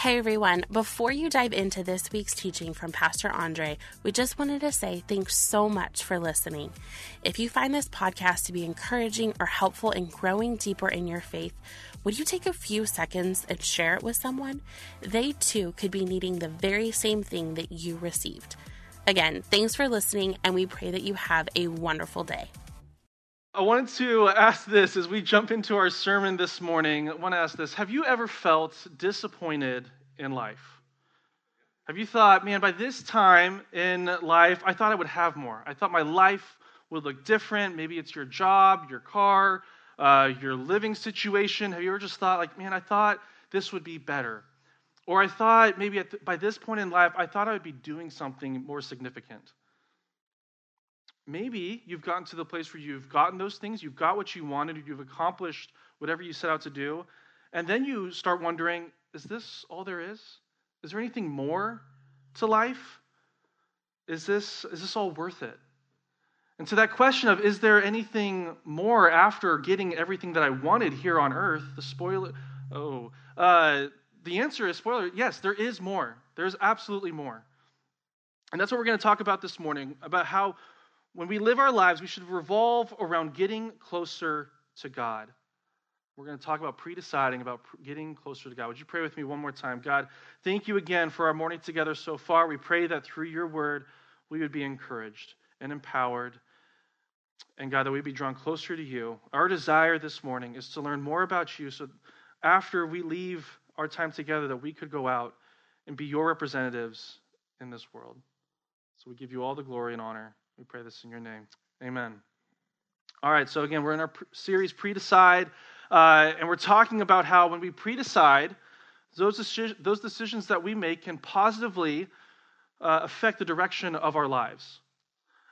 Hey everyone, before you dive into this week's teaching from Pastor Andre, we just wanted to say thanks so much for listening. If you find this podcast to be encouraging or helpful in growing deeper in your faith, would you take a few seconds and share it with someone? They too could be needing the very same thing that you received. Again, thanks for listening, and we pray that you have a wonderful day. I wanted to ask this as we jump into our sermon this morning. I want to ask this Have you ever felt disappointed in life? Have you thought, man, by this time in life, I thought I would have more? I thought my life would look different. Maybe it's your job, your car, uh, your living situation. Have you ever just thought, like, man, I thought this would be better? Or I thought maybe th- by this point in life, I thought I would be doing something more significant. Maybe you've gotten to the place where you've gotten those things, you've got what you wanted, you've accomplished whatever you set out to do, and then you start wondering is this all there is? Is there anything more to life? Is this, is this all worth it? And to that question of is there anything more after getting everything that I wanted here on earth, the spoiler, oh, uh, the answer is spoiler, yes, there is more. There's absolutely more. And that's what we're going to talk about this morning about how when we live our lives, we should revolve around getting closer to God. We're going to talk about pre-deciding, about getting closer to God. Would you pray with me one more time? God, thank you again for our morning together so far. We pray that through your word, we would be encouraged and empowered. And God, that we'd be drawn closer to you. Our desire this morning is to learn more about you so after we leave our time together, that we could go out and be your representatives in this world. So we give you all the glory and honor. We pray this in your name. Amen. All right, so again, we're in our series Pre Decide, uh, and we're talking about how when we pre decide, those, deci- those decisions that we make can positively uh, affect the direction of our lives.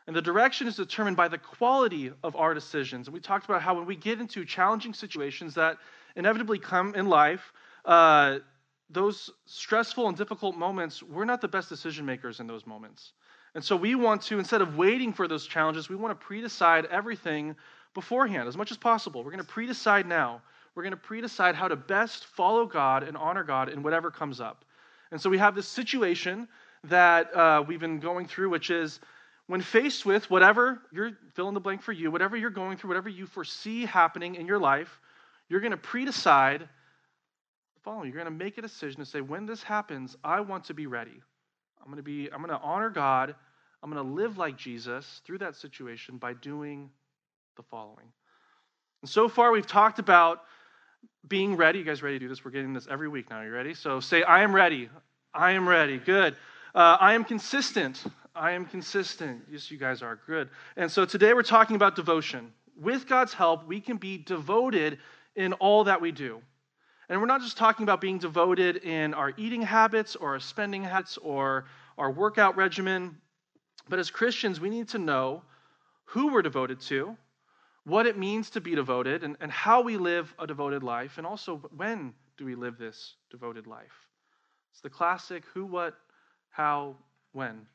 And the direction is determined by the quality of our decisions. And we talked about how when we get into challenging situations that inevitably come in life, uh, those stressful and difficult moments, we're not the best decision makers in those moments. And so we want to, instead of waiting for those challenges, we want to pre decide everything beforehand as much as possible. We're going to pre decide now. We're going to pre decide how to best follow God and honor God in whatever comes up. And so we have this situation that uh, we've been going through, which is when faced with whatever you're fill in the blank for you, whatever you're going through, whatever you foresee happening in your life, you're going to pre decide the following. You're going to make a decision to say, when this happens, I want to be ready. I'm going to be, I'm going to honor God. I'm going to live like Jesus through that situation by doing the following. And so far, we've talked about being ready. You guys ready to do this? We're getting this every week now. You ready? So say, I am ready. I am ready. Good. Uh, I am consistent. I am consistent. Yes, you guys are. Good. And so today we're talking about devotion. With God's help, we can be devoted in all that we do. And we're not just talking about being devoted in our eating habits or our spending habits or our workout regimen, but as Christians, we need to know who we're devoted to, what it means to be devoted, and, and how we live a devoted life, and also when do we live this devoted life. It's the classic who, what, how, when.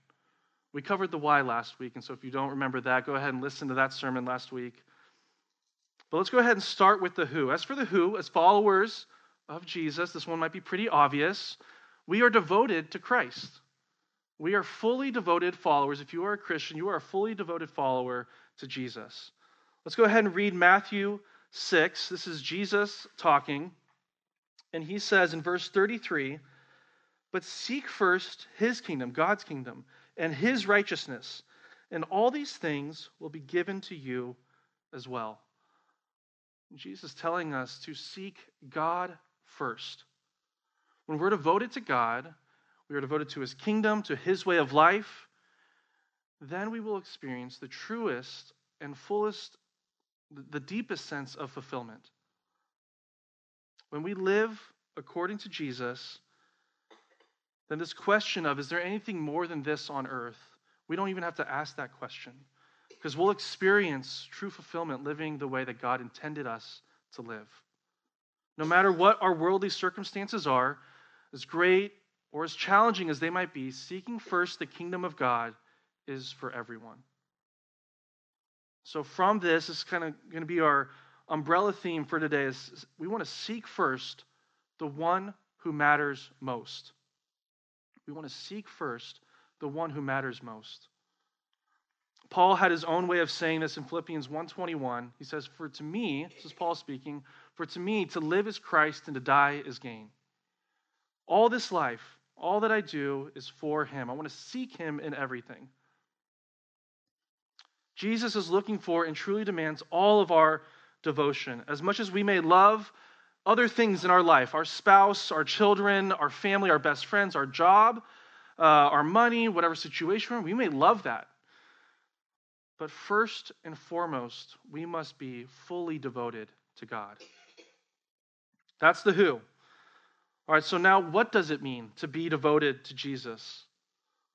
We covered the why last week, and so if you don't remember that, go ahead and listen to that sermon last week. But let's go ahead and start with the who. As for the who, as followers of Jesus, this one might be pretty obvious. We are devoted to Christ. We are fully devoted followers. If you are a Christian, you are a fully devoted follower to Jesus. Let's go ahead and read Matthew 6. This is Jesus talking. And he says in verse 33 But seek first his kingdom, God's kingdom, and his righteousness, and all these things will be given to you as well. Jesus telling us to seek God first. When we're devoted to God, we are devoted to his kingdom, to his way of life, then we will experience the truest and fullest, the deepest sense of fulfillment. When we live according to Jesus, then this question of, is there anything more than this on earth? We don't even have to ask that question because we'll experience true fulfillment living the way that God intended us to live. No matter what our worldly circumstances are, as great or as challenging as they might be, seeking first the kingdom of God is for everyone. So, from this, this is kind of going to be our umbrella theme for today is we want to seek first the one who matters most. We want to seek first the one who matters most. Paul had his own way of saying this in Philippians 1:21. He says, "For to me, this is Paul speaking, for to me to live is Christ and to die is gain." All this life, all that I do is for him. I want to seek him in everything. Jesus is looking for and truly demands all of our devotion. As much as we may love other things in our life our spouse, our children, our family, our best friends, our job, uh, our money, whatever situation we may love that. But first and foremost, we must be fully devoted to God. That's the who. All right, so now what does it mean to be devoted to Jesus?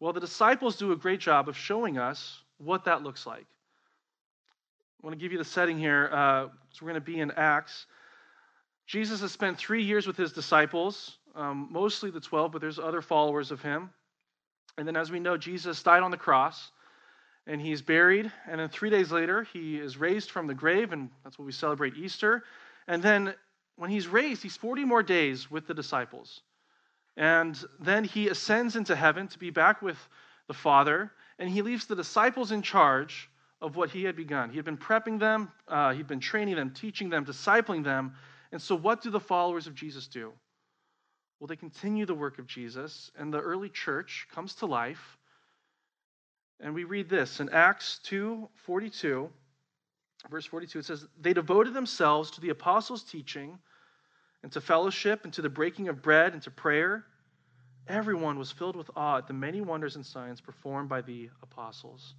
Well, the disciples do a great job of showing us what that looks like. I want to give you the setting here. Uh, so we're going to be in Acts. Jesus has spent three years with his disciples, um, mostly the 12, but there's other followers of him. And then, as we know, Jesus died on the cross and he's buried. And then three days later, he is raised from the grave, and that's what we celebrate Easter. And then, when he's raised, he's 40 more days with the disciples. And then he ascends into heaven to be back with the Father, and he leaves the disciples in charge of what he had begun. He had been prepping them, uh, he'd been training them, teaching them, discipling them. And so, what do the followers of Jesus do? Well, they continue the work of Jesus, and the early church comes to life. And we read this in Acts 2 42, verse 42. It says, They devoted themselves to the apostles' teaching, and to fellowship, and to the breaking of bread, and to prayer. Everyone was filled with awe at the many wonders and signs performed by the apostles.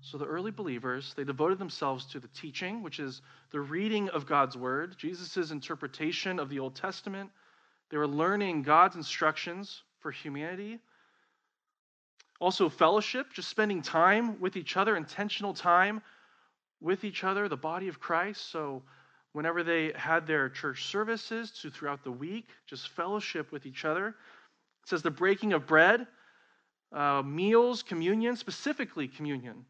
So the early believers, they devoted themselves to the teaching, which is the reading of God's word, Jesus' interpretation of the Old Testament. They were learning God's instructions for humanity. Also, fellowship, just spending time with each other, intentional time with each other, the body of Christ. So, whenever they had their church services to throughout the week, just fellowship with each other. It says the breaking of bread, uh, meals, communion, specifically communion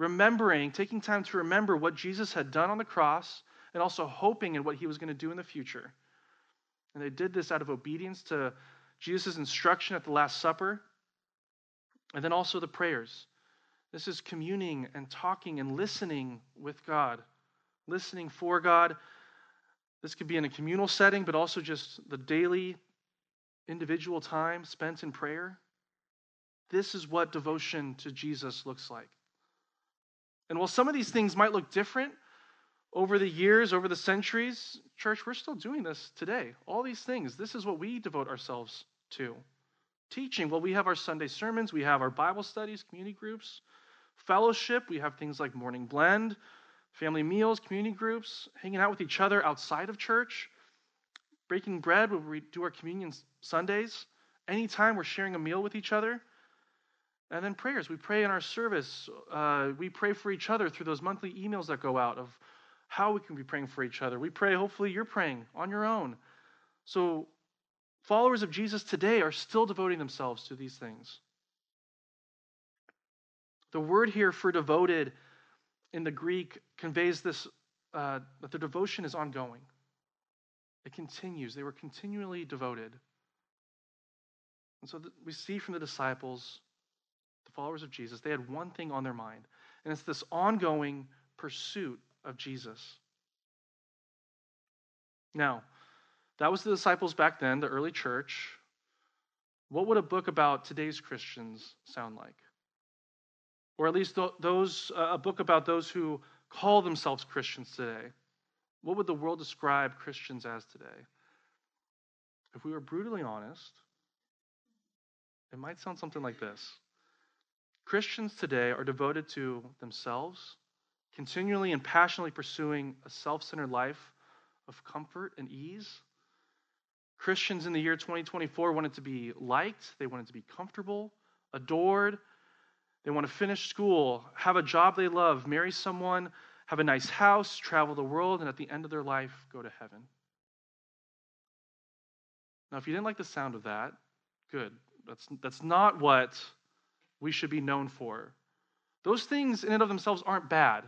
remembering, taking time to remember what Jesus had done on the cross, and also hoping in what he was going to do in the future. And they did this out of obedience to Jesus' instruction at the Last Supper. And then also the prayers. This is communing and talking and listening with God, listening for God. This could be in a communal setting, but also just the daily individual time spent in prayer. This is what devotion to Jesus looks like. And while some of these things might look different over the years, over the centuries, church, we're still doing this today. All these things, this is what we devote ourselves to. Teaching, well, we have our Sunday sermons, we have our Bible studies, community groups, fellowship, we have things like morning blend, family meals, community groups, hanging out with each other outside of church, breaking bread when we do our communion Sundays. Anytime we're sharing a meal with each other, and then prayers. We pray in our service. Uh, we pray for each other through those monthly emails that go out of how we can be praying for each other. We pray, hopefully, you're praying on your own. So, followers of Jesus today are still devoting themselves to these things. The word here for devoted in the Greek conveys this uh, that their devotion is ongoing. It continues. They were continually devoted. And so th- we see from the disciples the followers of Jesus, they had one thing on their mind, and it's this ongoing pursuit of Jesus. Now, that was the disciples back then, the early church. What would a book about today's Christians sound like? Or at least those uh, a book about those who call themselves Christians today. What would the world describe Christians as today? If we were brutally honest, it might sound something like this. Christians today are devoted to themselves, continually and passionately pursuing a self centered life of comfort and ease. Christians in the year 2024 wanted to be liked, they wanted to be comfortable, adored. They want to finish school, have a job they love, marry someone, have a nice house, travel the world, and at the end of their life, go to heaven. Now, if you didn't like the sound of that, good. That's, that's not what we should be known for. Those things in and of themselves aren't bad,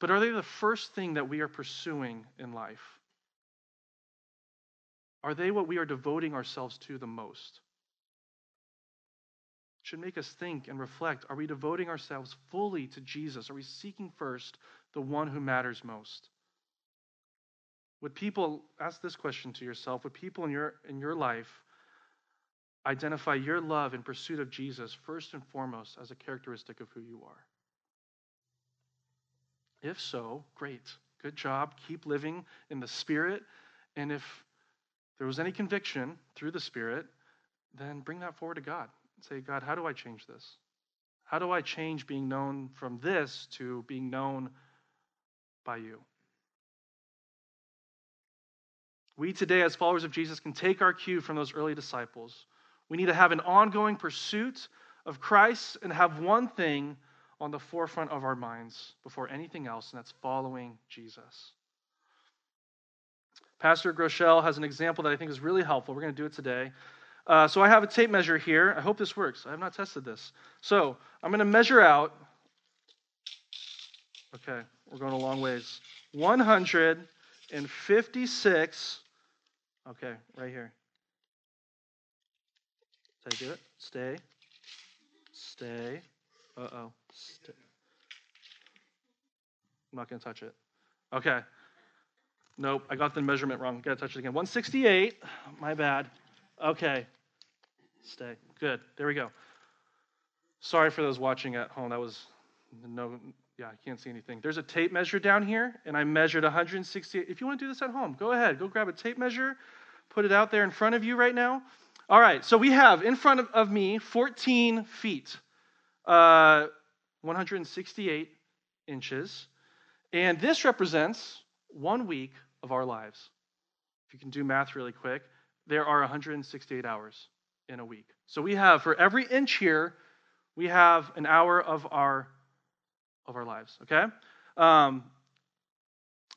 but are they the first thing that we are pursuing in life? Are they what we are devoting ourselves to the most? Should make us think and reflect are we devoting ourselves fully to Jesus? Are we seeking first the one who matters most? Would people ask this question to yourself? Would people in your in your life identify your love in pursuit of Jesus first and foremost as a characteristic of who you are? If so, great. Good job. Keep living in the Spirit. And if there was any conviction through the Spirit, then bring that forward to God say, God, how do I change this? How do I change being known from this to being known by you? We today, as followers of Jesus, can take our cue from those early disciples. We need to have an ongoing pursuit of Christ and have one thing on the forefront of our minds before anything else, and that's following Jesus. Pastor Groeschel has an example that I think is really helpful. We're going to do it today. Uh, so I have a tape measure here. I hope this works. I have not tested this. So I'm going to measure out. Okay, we're going a long ways. 156. Okay, right here. Did I do it? Stay. Stay. Uh oh. Stay. I'm not going to touch it. Okay. Nope, I got the measurement wrong. Got to touch it again. 168. My bad. Okay. Stay. Good. There we go. Sorry for those watching at home. That was no, yeah, I can't see anything. There's a tape measure down here, and I measured 168. If you want to do this at home, go ahead. Go grab a tape measure, put it out there in front of you right now. All right, so we have in front of, of me 14 feet, uh, 168 inches, and this represents one week of our lives. If you can do math really quick, there are 168 hours in a week. So we have, for every inch here, we have an hour of our of our lives. Okay. Um,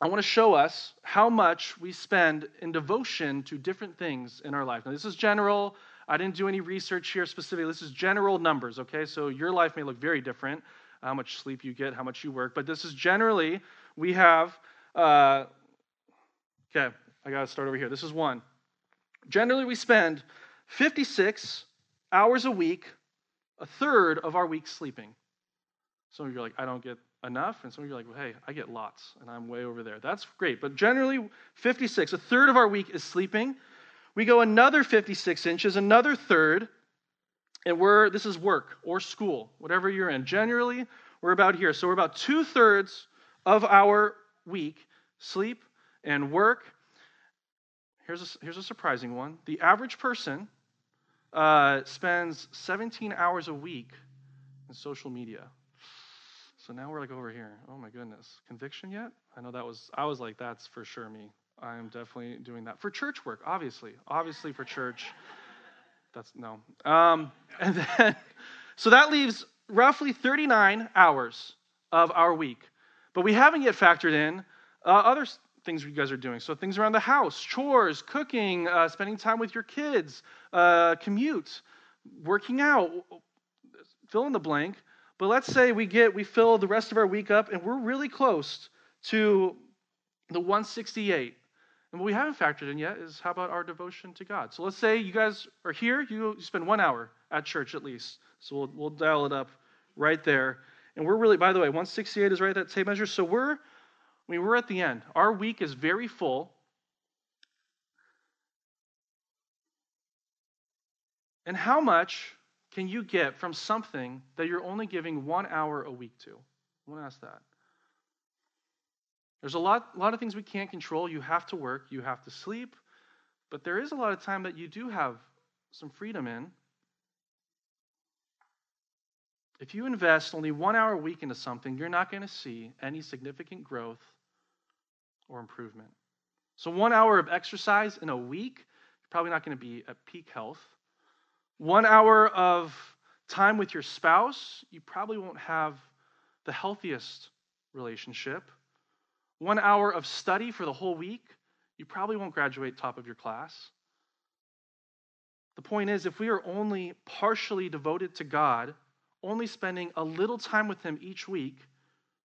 I want to show us how much we spend in devotion to different things in our life. Now, this is general. I didn't do any research here specifically. This is general numbers, okay? So your life may look very different, how much sleep you get, how much you work, but this is generally, we have, uh, okay, I got to start over here. This is one. Generally, we spend 56 hours a week, a third of our week sleeping. Some of you are like, I don't get enough. And some of you are like, well, hey, I get lots, and I'm way over there. That's great. But generally, 56, a third of our week is sleeping. We go another 56 inches, another third, and we're, this is work or school, whatever you're in. Generally, we're about here. So we're about two thirds of our week sleep and work. Here's a, here's a surprising one. The average person uh, spends 17 hours a week in social media. So now we're like over here. Oh my goodness. Conviction yet? I know that was, I was like, that's for sure me. I am definitely doing that. For church work, obviously. Obviously for church. That's no. Um, and then, so that leaves roughly 39 hours of our week. But we haven't yet factored in uh, other things you guys are doing. So things around the house, chores, cooking, uh, spending time with your kids, uh, commute, working out, fill in the blank. But let's say we get we fill the rest of our week up and we're really close to the 168. And what we haven't factored in yet is how about our devotion to God? So let's say you guys are here, you, spend one hour at church at least. So we'll, we'll dial it up right there. And we're really, by the way, 168 is right at that tape measure. So we're I mean, we're at the end. Our week is very full. And how much can you get from something that you're only giving one hour a week to? I want to ask that. There's a lot, a lot of things we can't control. You have to work, you have to sleep, but there is a lot of time that you do have some freedom in. If you invest only one hour a week into something, you're not going to see any significant growth or improvement. So, one hour of exercise in a week, you're probably not going to be at peak health. One hour of time with your spouse, you probably won't have the healthiest relationship. One hour of study for the whole week, you probably won't graduate top of your class. The point is, if we are only partially devoted to God, only spending a little time with Him each week,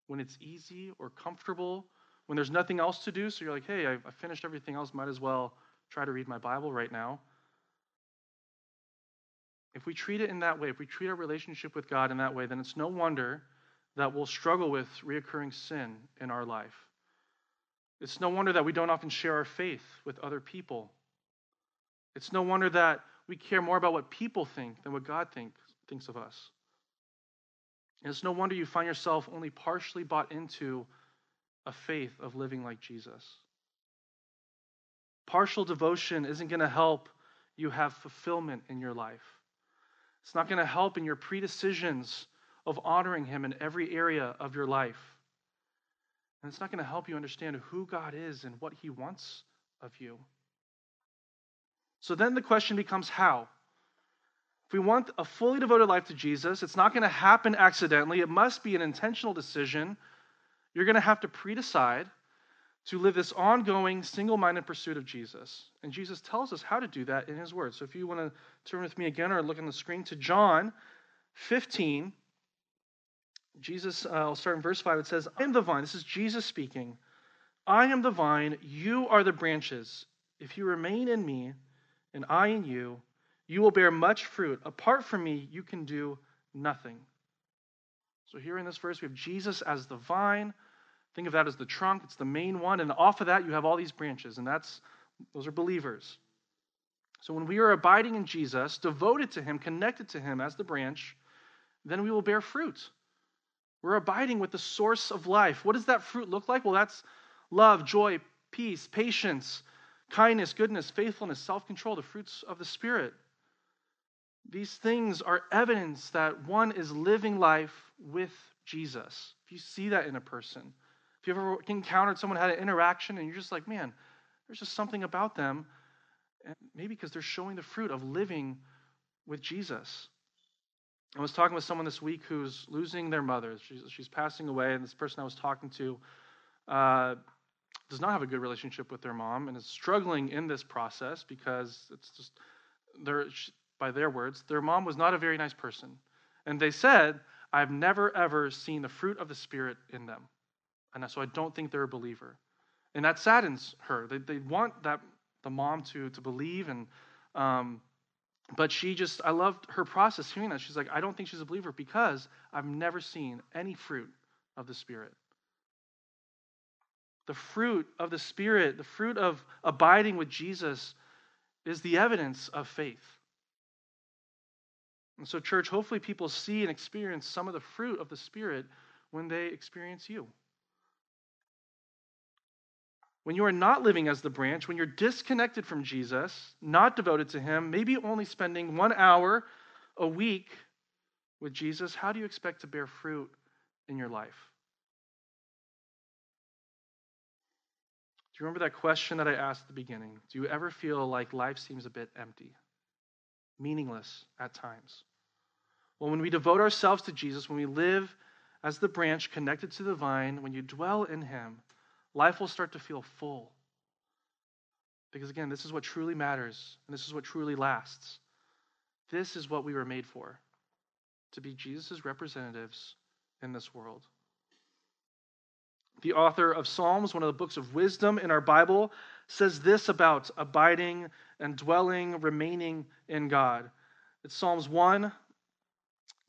when it's easy or comfortable, when there's nothing else to do, so you're like, hey, I've finished everything else, might as well try to read my Bible right now. If we treat it in that way, if we treat our relationship with God in that way, then it's no wonder that we'll struggle with reoccurring sin in our life. It's no wonder that we don't often share our faith with other people. It's no wonder that we care more about what people think than what God think, thinks of us. And it's no wonder you find yourself only partially bought into a faith of living like Jesus. Partial devotion isn't going to help you have fulfillment in your life. It's not going to help in your predecisions of honoring Him in every area of your life. And it's not going to help you understand who God is and what He wants of you. So then the question becomes how? If we want a fully devoted life to Jesus, it's not going to happen accidentally. It must be an intentional decision. You're going to have to pre-decide to live this ongoing, single minded pursuit of Jesus. And Jesus tells us how to do that in his word. So if you want to turn with me again or look on the screen to John 15, Jesus, uh, I'll start in verse 5. It says, I am the vine. This is Jesus speaking. I am the vine. You are the branches. If you remain in me and I in you, you will bear much fruit. Apart from me, you can do nothing. So, here in this verse, we have Jesus as the vine. Think of that as the trunk, it's the main one. And off of that, you have all these branches, and that's those are believers. So, when we are abiding in Jesus, devoted to Him, connected to Him as the branch, then we will bear fruit. We're abiding with the source of life. What does that fruit look like? Well, that's love, joy, peace, patience, kindness, goodness, faithfulness, self control, the fruits of the Spirit. These things are evidence that one is living life with Jesus. If you see that in a person, if you ever encountered someone had an interaction and you're just like, man, there's just something about them, and maybe because they're showing the fruit of living with Jesus. I was talking with someone this week who's losing their mother. She's, she's passing away, and this person I was talking to uh, does not have a good relationship with their mom and is struggling in this process because it's just they're by their words, their mom was not a very nice person. And they said, I've never ever seen the fruit of the Spirit in them. And so I don't think they're a believer. And that saddens her. They, they want that the mom to, to believe and um, but she just i loved her process hearing that she's like i don't think she's a believer because i've never seen any fruit of the spirit the fruit of the spirit the fruit of abiding with jesus is the evidence of faith and so, church, hopefully people see and experience some of the fruit of the Spirit when they experience you. When you are not living as the branch, when you're disconnected from Jesus, not devoted to Him, maybe only spending one hour a week with Jesus, how do you expect to bear fruit in your life? Do you remember that question that I asked at the beginning? Do you ever feel like life seems a bit empty? meaningless at times. Well, when we devote ourselves to Jesus, when we live as the branch connected to the vine, when you dwell in Him, life will start to feel full. Because again, this is what truly matters, and this is what truly lasts. This is what we were made for to be Jesus' representatives in this world. The author of Psalms, one of the books of wisdom in our Bible, says this about abiding and dwelling, remaining in God. It's Psalms 1,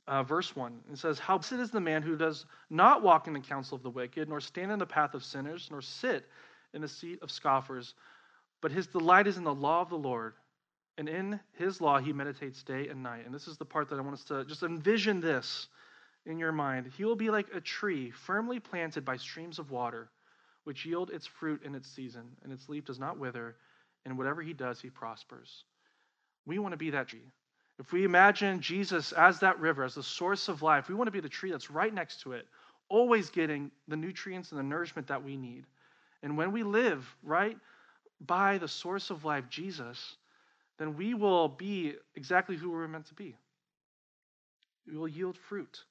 uh, verse 1. It says, How blessed is the man who does not walk in the counsel of the wicked, nor stand in the path of sinners, nor sit in the seat of scoffers, but his delight is in the law of the Lord. And in his law he meditates day and night. And this is the part that I want us to just envision this in your mind. He will be like a tree firmly planted by streams of water, which yield its fruit in its season, and its leaf does not wither, and whatever he does, he prospers. We want to be that tree. If we imagine Jesus as that river, as the source of life, we want to be the tree that's right next to it, always getting the nutrients and the nourishment that we need. And when we live right by the source of life, Jesus, then we will be exactly who we're meant to be. We will yield fruit.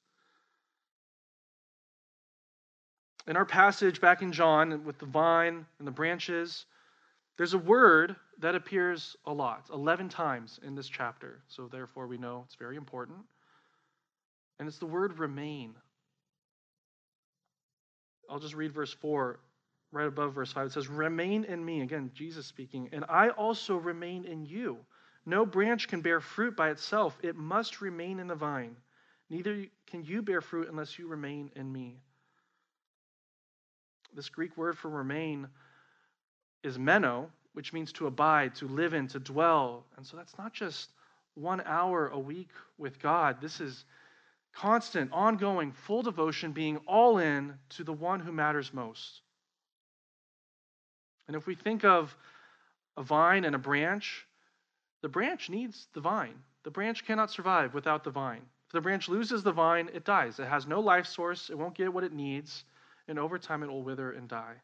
In our passage back in John with the vine and the branches, there's a word that appears a lot, 11 times in this chapter. So therefore, we know it's very important. And it's the word remain. I'll just read verse 4. right above verse 5, it says, Remain in me. Again, Jesus speaking, and I also remain in you. No branch can bear fruit by itself, it must remain in the vine. Neither can you bear fruit unless you remain in me. This Greek word for remain is meno, which means to abide, to live in, to dwell. And so that's not just one hour a week with God. This is constant, ongoing, full devotion, being all in to the one who matters most. And if we think of a vine and a branch, the branch needs the vine. The branch cannot survive without the vine. If the branch loses the vine, it dies. It has no life source, it won't get what it needs, and over time it will wither and die.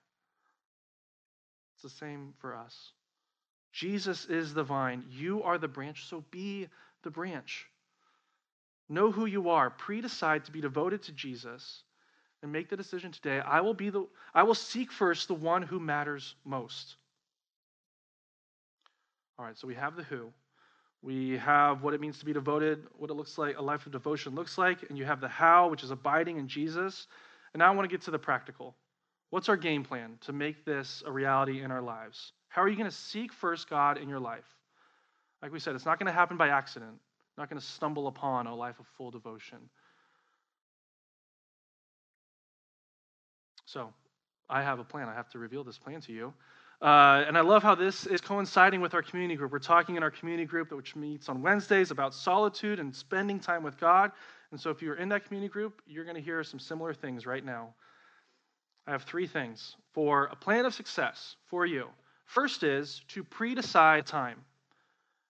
The same for us. Jesus is the vine. You are the branch, so be the branch. Know who you are. Pre decide to be devoted to Jesus and make the decision today. I will be the I will seek first the one who matters most. All right, so we have the who. We have what it means to be devoted, what it looks like, a life of devotion looks like, and you have the how, which is abiding in Jesus. And now I want to get to the practical. What's our game plan to make this a reality in our lives? How are you going to seek first God in your life? Like we said, it's not going to happen by accident You're not going to stumble upon a life of full devotion. So, I have a plan. I have to reveal this plan to you. Uh, and I love how this is coinciding with our community group. We're talking in our community group, which meets on Wednesdays, about solitude and spending time with God. And so, if you're in that community group, you're going to hear some similar things right now. I have three things for a plan of success for you. First is to pre decide time.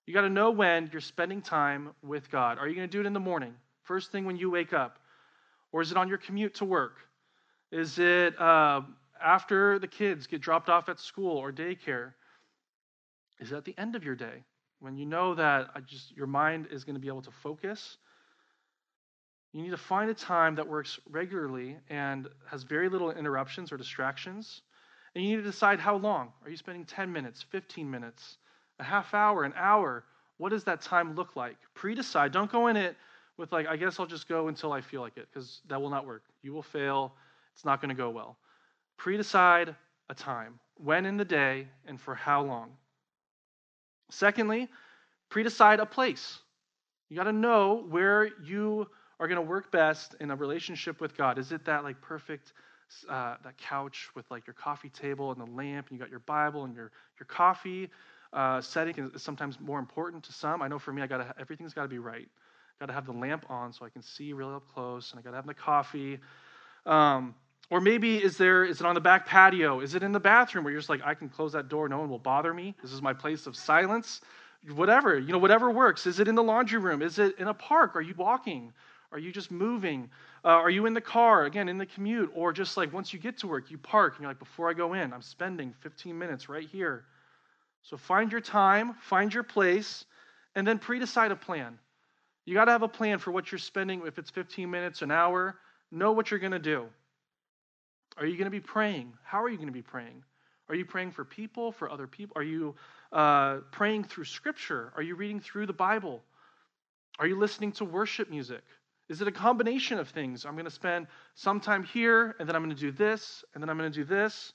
You got to know when you're spending time with God. Are you going to do it in the morning, first thing when you wake up? Or is it on your commute to work? Is it uh, after the kids get dropped off at school or daycare? Is it at the end of your day when you know that just your mind is going to be able to focus? You need to find a time that works regularly and has very little interruptions or distractions. And you need to decide how long. Are you spending 10 minutes, 15 minutes? a half hour, an hour. What does that time look like? Pre decide. Don't go in it with, like, I guess I'll just go until I feel like it, because that will not work. You will fail. It's not going to go well. Pre decide a time. When in the day and for how long? Secondly, pre decide a place. You got to know where you are going to work best in a relationship with God. Is it that like perfect uh, that couch with like your coffee table and the lamp, and you got your Bible and your your coffee? uh, setting is sometimes more important to some. I know for me, I got everything's got to be right. Got to have the lamp on so I can see real up close, and I got to have the coffee. Um, or maybe is there is it on the back patio? Is it in the bathroom where you're just like I can close that door, no one will bother me. This is my place of silence. Whatever you know, whatever works. Is it in the laundry room? Is it in a park? Are you walking? Are you just moving? Uh, are you in the car again in the commute, or just like once you get to work, you park and you're like, before I go in, I'm spending 15 minutes right here so find your time, find your place, and then pre decide a plan. You got to have a plan for what you're spending, if it's 15 minutes, an hour. Know what you're going to do. Are you going to be praying? How are you going to be praying? Are you praying for people, for other people? Are you uh, praying through Scripture? Are you reading through the Bible? Are you listening to worship music? Is it a combination of things? I'm going to spend some time here, and then I'm going to do this, and then I'm going to do this.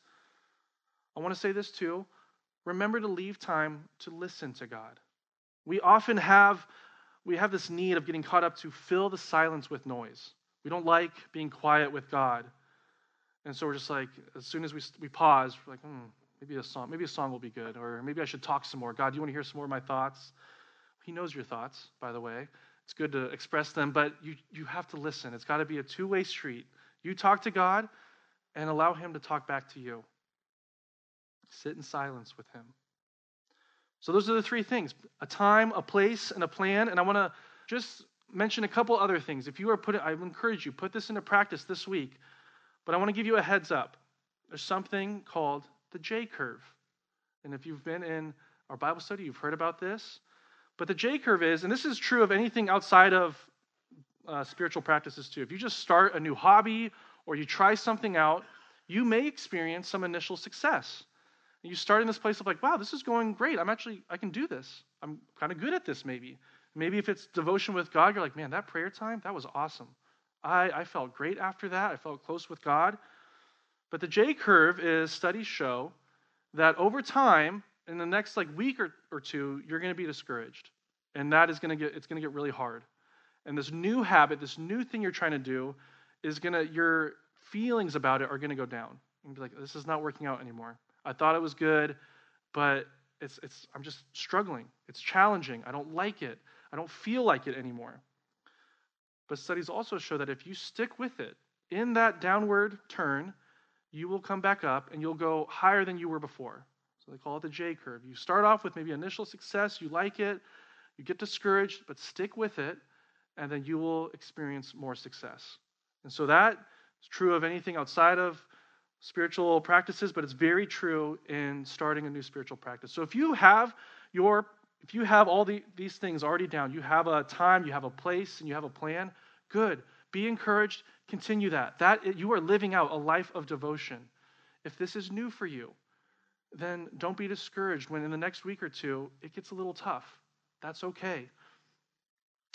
I want to say this too remember to leave time to listen to God. We often have we have this need of getting caught up to fill the silence with noise. We don't like being quiet with God. And so we're just like, as soon as we, we pause, we're like, hmm, maybe a song, maybe a song will be good, or maybe I should talk some more. God, do you want to hear some more of my thoughts? He knows your thoughts, by the way. It's good to express them, but you, you have to listen. It's got to be a two way street. You talk to God and allow Him to talk back to you. Sit in silence with Him. So, those are the three things a time, a place, and a plan. And I want to just mention a couple other things. If you are putting, I encourage you, put this into practice this week. But I want to give you a heads up. There's something called the J curve. And if you've been in our Bible study, you've heard about this. But the J curve is, and this is true of anything outside of uh, spiritual practices too. If you just start a new hobby or you try something out, you may experience some initial success. And you start in this place of like, wow, this is going great. I'm actually, I can do this. I'm kind of good at this, maybe. Maybe if it's devotion with God, you're like, man, that prayer time, that was awesome. I, I felt great after that. I felt close with God. But the J curve is studies show that over time, in the next like week or, or two, you're going to be discouraged. And that is going to get, it's going to get really hard. And this new habit, this new thing you're trying to do, is going to, your feelings about it are going to go down. And be like, this is not working out anymore. I thought it was good, but it's, it's, I'm just struggling. It's challenging. I don't like it. I don't feel like it anymore. But studies also show that if you stick with it in that downward turn, you will come back up and you'll go higher than you were before. They call it the J curve. You start off with maybe initial success, you like it, you get discouraged, but stick with it, and then you will experience more success. And so that is true of anything outside of spiritual practices, but it's very true in starting a new spiritual practice. So if you have your if you have all the, these things already down, you have a time, you have a place, and you have a plan, good. Be encouraged, continue that. That you are living out a life of devotion. If this is new for you, then don't be discouraged when in the next week or two it gets a little tough. That's okay.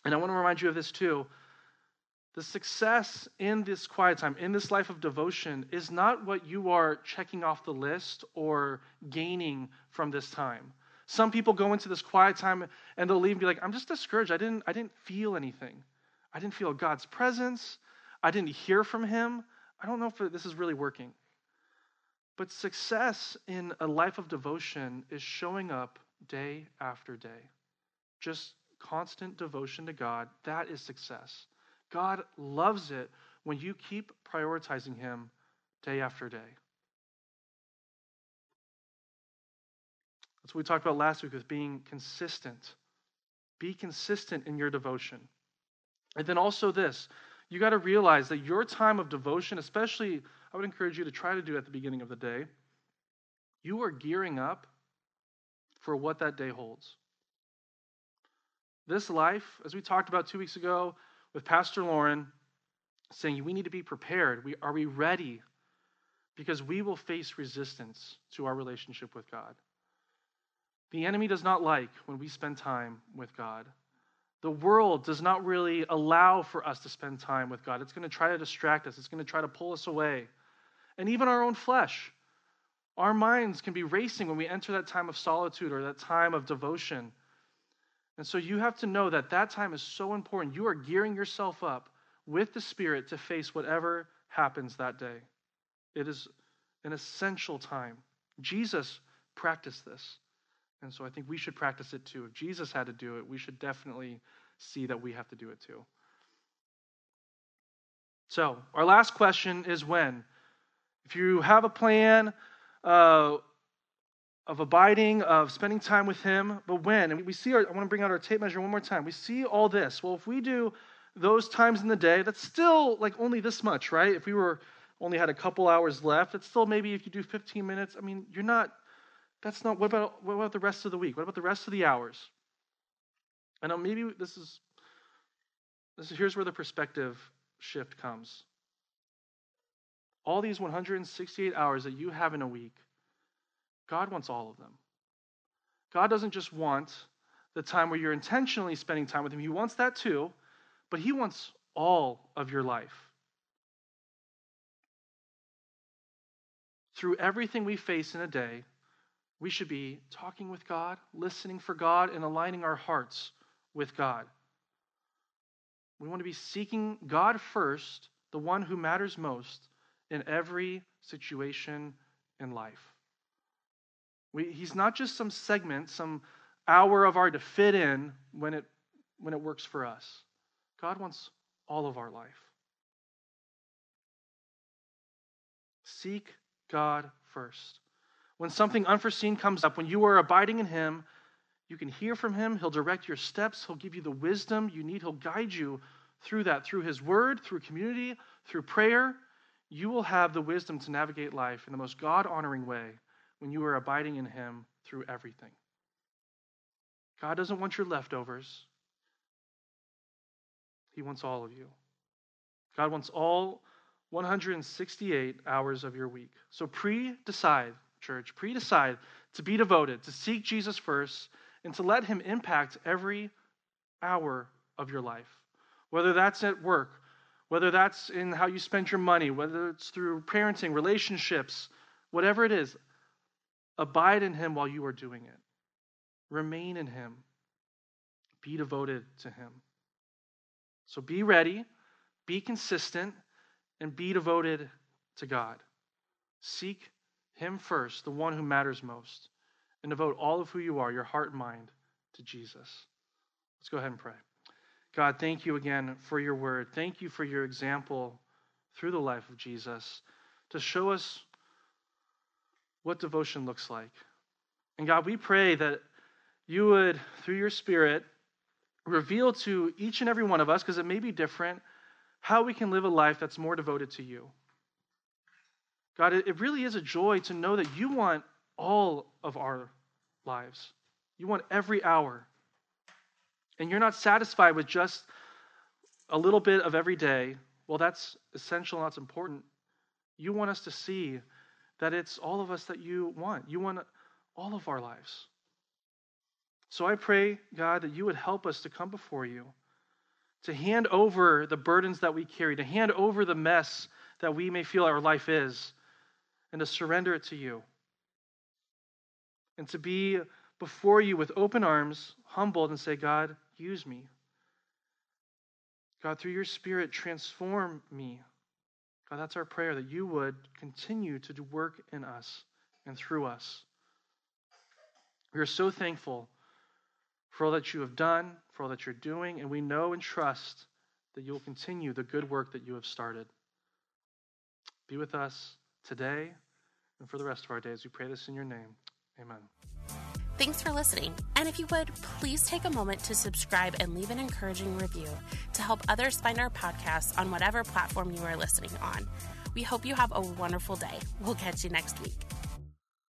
And I want to remind you of this too. The success in this quiet time, in this life of devotion, is not what you are checking off the list or gaining from this time. Some people go into this quiet time and they'll leave and be like, I'm just discouraged. I didn't, I didn't feel anything. I didn't feel God's presence. I didn't hear from Him. I don't know if this is really working. But success in a life of devotion is showing up day after day. Just constant devotion to God, that is success. God loves it when you keep prioritizing Him day after day. That's what we talked about last week with being consistent. Be consistent in your devotion. And then also this you got to realize that your time of devotion, especially, I would encourage you to try to do at the beginning of the day, you are gearing up for what that day holds. This life, as we talked about two weeks ago with Pastor Lauren, saying we need to be prepared. We, are we ready? Because we will face resistance to our relationship with God. The enemy does not like when we spend time with God. The world does not really allow for us to spend time with God. It's going to try to distract us, it's going to try to pull us away. And even our own flesh. Our minds can be racing when we enter that time of solitude or that time of devotion. And so you have to know that that time is so important. You are gearing yourself up with the Spirit to face whatever happens that day. It is an essential time. Jesus practiced this. And so I think we should practice it too. If Jesus had to do it, we should definitely see that we have to do it too. So, our last question is when? If you have a plan uh, of abiding, of spending time with Him, but when? And we see, our, I want to bring out our tape measure one more time. We see all this. Well, if we do those times in the day, that's still like only this much, right? If we were only had a couple hours left, it's still maybe if you do 15 minutes, I mean, you're not that's not, what about, what about the rest of the week? What about the rest of the hours? I know maybe this is, this is, here's where the perspective shift comes. All these 168 hours that you have in a week, God wants all of them. God doesn't just want the time where you're intentionally spending time with Him, He wants that too, but He wants all of your life. Through everything we face in a day, we should be talking with God, listening for God, and aligning our hearts with God. We want to be seeking God first, the one who matters most in every situation in life. We, he's not just some segment, some hour of our to fit in when it, when it works for us. God wants all of our life. Seek God first. When something unforeseen comes up, when you are abiding in Him, you can hear from Him. He'll direct your steps. He'll give you the wisdom you need. He'll guide you through that, through His Word, through community, through prayer. You will have the wisdom to navigate life in the most God honoring way when you are abiding in Him through everything. God doesn't want your leftovers, He wants all of you. God wants all 168 hours of your week. So pre decide church, pre decide to be devoted, to seek Jesus first, and to let Him impact every hour of your life. Whether that's at work, whether that's in how you spend your money, whether it's through parenting, relationships, whatever it is, abide in Him while you are doing it. Remain in Him. Be devoted to Him. So be ready, be consistent, and be devoted to God. Seek Him first, the one who matters most, and devote all of who you are, your heart and mind, to Jesus. Let's go ahead and pray. God, thank you again for your word. Thank you for your example through the life of Jesus to show us what devotion looks like. And God, we pray that you would, through your Spirit, reveal to each and every one of us, because it may be different, how we can live a life that's more devoted to you. God, it really is a joy to know that you want all of our lives. You want every hour and you're not satisfied with just a little bit of every day, well, that's essential and that's important. You want us to see that it's all of us that you want. You want all of our lives. So I pray, God, that you would help us to come before you, to hand over the burdens that we carry, to hand over the mess that we may feel our life is, and to surrender it to you. And to be before you with open arms, humbled, and say, God, use me. God, through your Spirit, transform me. God, that's our prayer, that you would continue to do work in us and through us. We are so thankful for all that you have done, for all that you're doing, and we know and trust that you'll continue the good work that you have started. Be with us today and for the rest of our days. We pray this in your name. Amen. Thanks for listening. And if you would, please take a moment to subscribe and leave an encouraging review to help others find our podcast on whatever platform you are listening on. We hope you have a wonderful day. We'll catch you next week.